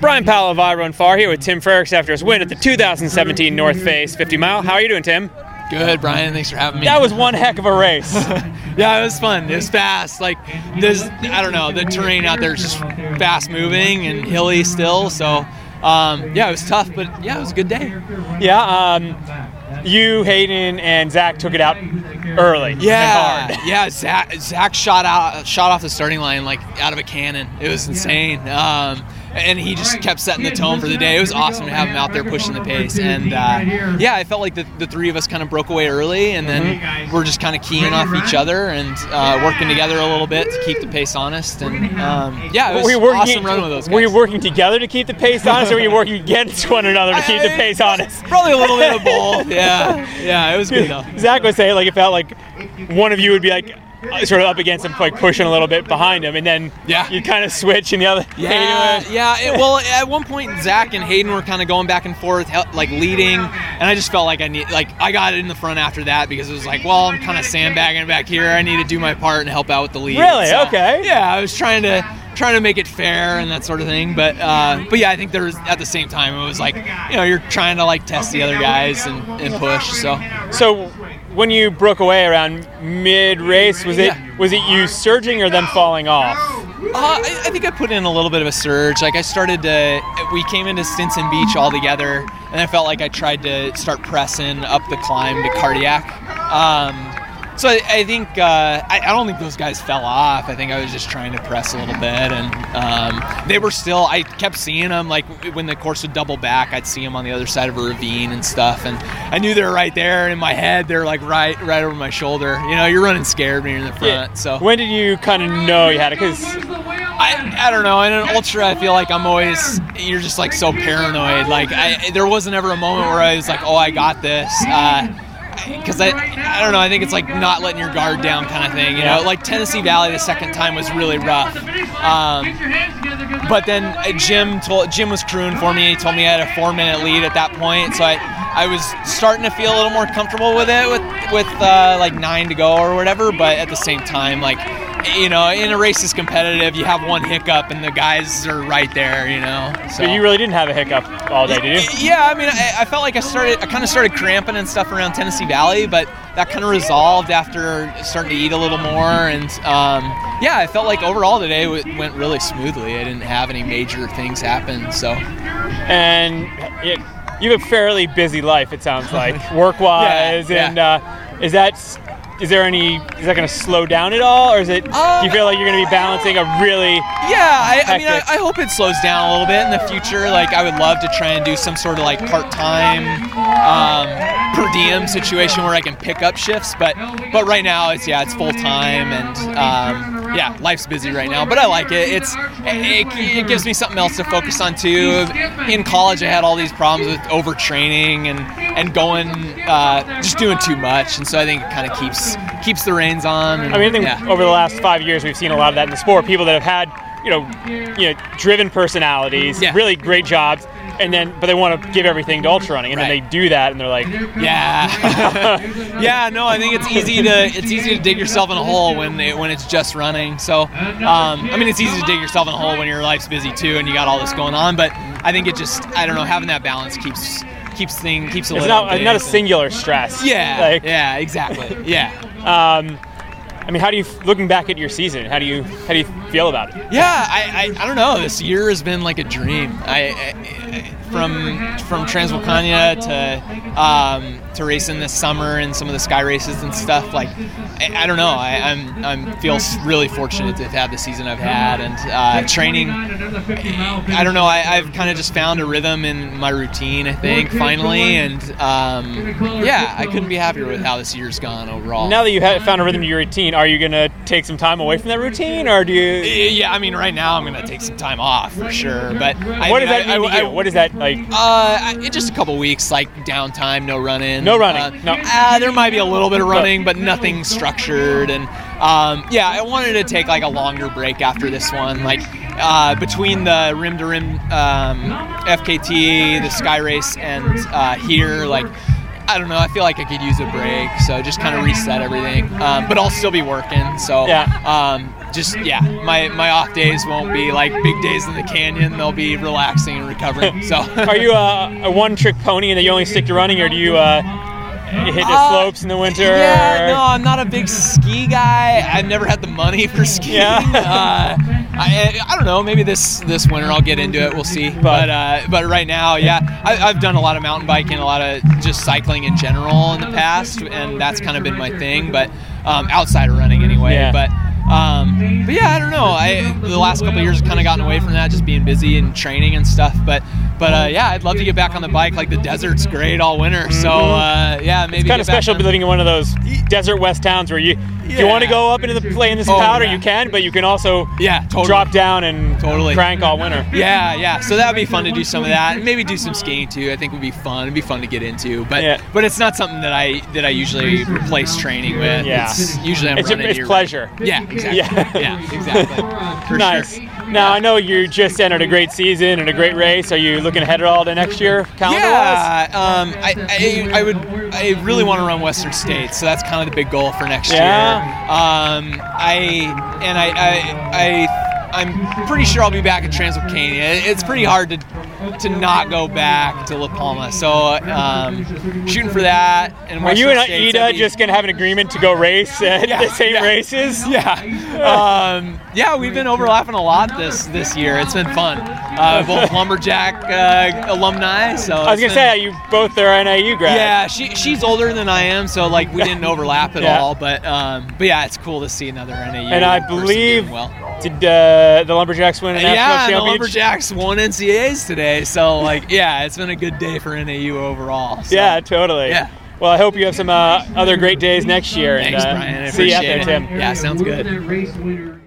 Bryon Powell of iRunFar here with Tim Freriks after his win at the 2017 North Face 50 Mile. How are you doing, Tim? Good, Bryon. Thanks for having me. That was one heck of a race. yeah, it was fun. It was fast. Like this, I don't know. The terrain out there is just fast moving and hilly still. So, um, yeah, it was tough, but yeah, it was a good day. Yeah. Um, you, Hayden, and Zach took it out early. Yeah, yeah. Zach, Zach shot out, shot off the starting line like out of a cannon. It was insane. Um, and he just kept setting the tone for the day. It was awesome to have him out there pushing the pace. And uh, yeah, I felt like the, the three of us kind of broke away early, and then we're just kind of keying off each other and uh, working together a little bit to keep the pace honest. And um, yeah, it was were you working, awesome running with those guys. Were you working together to keep the pace honest, or were you working against one another to keep the pace honest? Probably a little bit of both. Yeah, yeah, it was good though. Zach was saying like it felt like one of you would be like sort of up against him, like pushing a little bit behind him, and then yeah. you kind of switch, and the other yeah, yeah. It, well, at one point, Zach and Hayden were kind of going back and forth, like leading, and I just felt like I need, like I got it in the front after that because it was like, well, I'm kind of sandbagging back here. I need to do my part and help out with the lead. Really? So, okay. Yeah, I was trying to trying to make it fair and that sort of thing. But uh, but yeah, I think there was at the same time it was like you know you're trying to like test the other guys and, and push. So so when you broke away around mid race, was it Yeah. was it you surging or them falling off? Uh, I, I think I put in a little bit of a surge. Like I started to, we came into Stinson Beach all together, and I felt like I tried to start pressing up the climb to cardiac. Um, so I, I think uh, I, I don't think those guys fell off. I think I was just trying to press a little bit, and um, they were still. I kept seeing them like when the course would double back. I'd see them on the other side of a ravine and stuff, and I knew they were right there. In my head, they're like right, right over my shoulder. You know, you're running scared when you're in the front. So when did you kind of know you had it? Because I, I don't know. In an ultra, I feel like I'm always you're just like so paranoid. Like I, there wasn't ever a moment where I was like, oh, I got this. Because I, I don't know. I think it's like not letting your guard down kind of thing. You know, like Tennessee Valley the second time was really rough. Um, but then Jim told Jim was crewing for me. He told me I had a four minute lead at that point, so I I was starting to feel a little more comfortable with it with with uh, like nine to go or whatever. But at the same time, like you know, in a race is competitive. You have one hiccup and the guys are right there. You know, so you really didn't have a hiccup all day, did you? yeah, I mean, I, I felt like I started, I kind of started cramping and stuff around Tennessee Valley, but that kind of resolved after starting to eat a little more. And um, yeah, I felt like overall today w- went really smoothly. I didn't have any major things happen. So And it, you have a fairly busy life, it sounds like, work wise. Yeah, and uh, is that is there any is that going to slow down at all, or is it? do you feel like you're going to be balancing a really? Yeah, I, I mean, I, I hope it slows down a little bit in the future. Like, I would love to try and do some sort of like part-time um, per diem situation where I can pick up shifts. But but right now, it's yeah, it's full time, and um, yeah, life's busy right now. But I like it. It's it, it gives me something else to focus on too. In college, I had all these problems with overtraining and and going uh, just doing too much, and so I think it kind of keeps keeps the reins on. And, I mean, I think yeah. over the last five years, we've seen a lot of that in the sport. People that have had, you know, you know, driven personalities, Yeah. really great jobs, and then but they want to give everything to ultra running, and then they do that, and they're like, Yeah, yeah. No, I think it's easy to it's easy to dig yourself in a hole when it, when it's just running. So, um, I mean, it's easy to dig yourself in a hole when your life's busy too, and you got all this going on. But I think it just I don't know having that balance keeps keeps thing keeps a it's little. not not a singular stress. Yeah, Like, yeah, exactly. Yeah, Um, I mean, how do you looking back at your season? How do you how do you feel about it? yeah. I, I, I don't know. This year has been like a dream. I, I from from Transvulcania to um, to racing this summer and some of the sky races and stuff. Like I, I don't know. I, I'm I'm feel really fortunate to have had the season I've had and uh, training. I don't know. I, I've kind of just found a rhythm in my routine. I think finally, and um, yeah, I couldn't be happier with how this year's gone overall. Now that you have found a rhythm to your routine, are you gonna take some time away from that routine, or do you? Yeah, I mean, right now I'm gonna take some time off for sure. But I What mean, does that I- mean I-? I- What is that like? Uh, just a couple weeks, like downtime, no running. No running, Uh, no. Uh, there might be a little bit of running, but nothing structured. And um, yeah, I wanted to take like a longer break after this one, like uh, between the rim to rim um, FKT, the Sky Race, and uh, here, like. I don't know. I feel like I could use a break, so just kind of reset everything. Um, but I'll still be working, so Yeah. Um, just yeah, my my off days won't be like big days in the canyon. They'll be relaxing and recovering. So Are you a, a one-trick pony and that you only stick to running, or do you uh, hit the Uh, slopes in the winter? Yeah, or- no, I'm not a big ski guy. I've never had the money for skiing. Yeah. I, I don't know. Maybe this this winter I'll get into it. We'll see. But uh, but right now, yeah, I, I've done a lot of mountain biking, a lot of just cycling in general in the past, and that's kind of been my thing. But um, outside of running anyway. Yeah. But um, but yeah, I don't know. I the last couple of years have kind of gotten away from that, just being busy and training and stuff. But but uh, yeah, I'd love to get back on the bike. Like the desert's great all winter. So uh, yeah, maybe It's kind of special on- living in one of those desert west towns where you, if you want to go up into the play in this Oh, powder, yeah. you can, but you can also Yeah, totally. drop down and Totally. crank all winter. Yeah, yeah. So that would be fun to do some of that, and maybe do some skiing too. I think would be fun. It'd be fun to get into, but Yeah. but it's not something that I that I usually replace training with. Yeah. It's usually I'm It's, running it's year- pleasure. Yeah, exactly. Yeah. Yeah, exactly. For nice. Sure. Now I know you just entered a great season and a great race. Are you looking ahead at all to next year, calendar wise? Yeah, um, I, I, I would, I really want to run Western States, so that's kind of the big goal for next Yeah. year. Um, I and I, I, I, I'm pretty sure I'll be back at Transvulcania. It's pretty hard to to not go back to La Palma, so um, shooting for that. And Are you and States, Ida just gonna have an agreement to go race at Yeah, the same yeah. races? yeah, um, yeah, we've been overlapping a lot this this year. It's been fun. Uh, both lumberjack uh, alumni. So I was gonna say you both are NAU grads. Yeah, she she's older than I am, so like we didn't overlap at Yeah. all. But um, but yeah, it's cool to see another NAU. And I believe well. did uh, the Lumberjacks win a national Yeah, and the? Lumberjacks won NCAAs today, so like yeah, it's been a good day for NAU overall. so. Yeah, totally. Yeah. Well, I hope you have some uh, other great days next year. Thanks, and, uh, Bryon. I see you out there, it. Tim. Yeah, sounds good.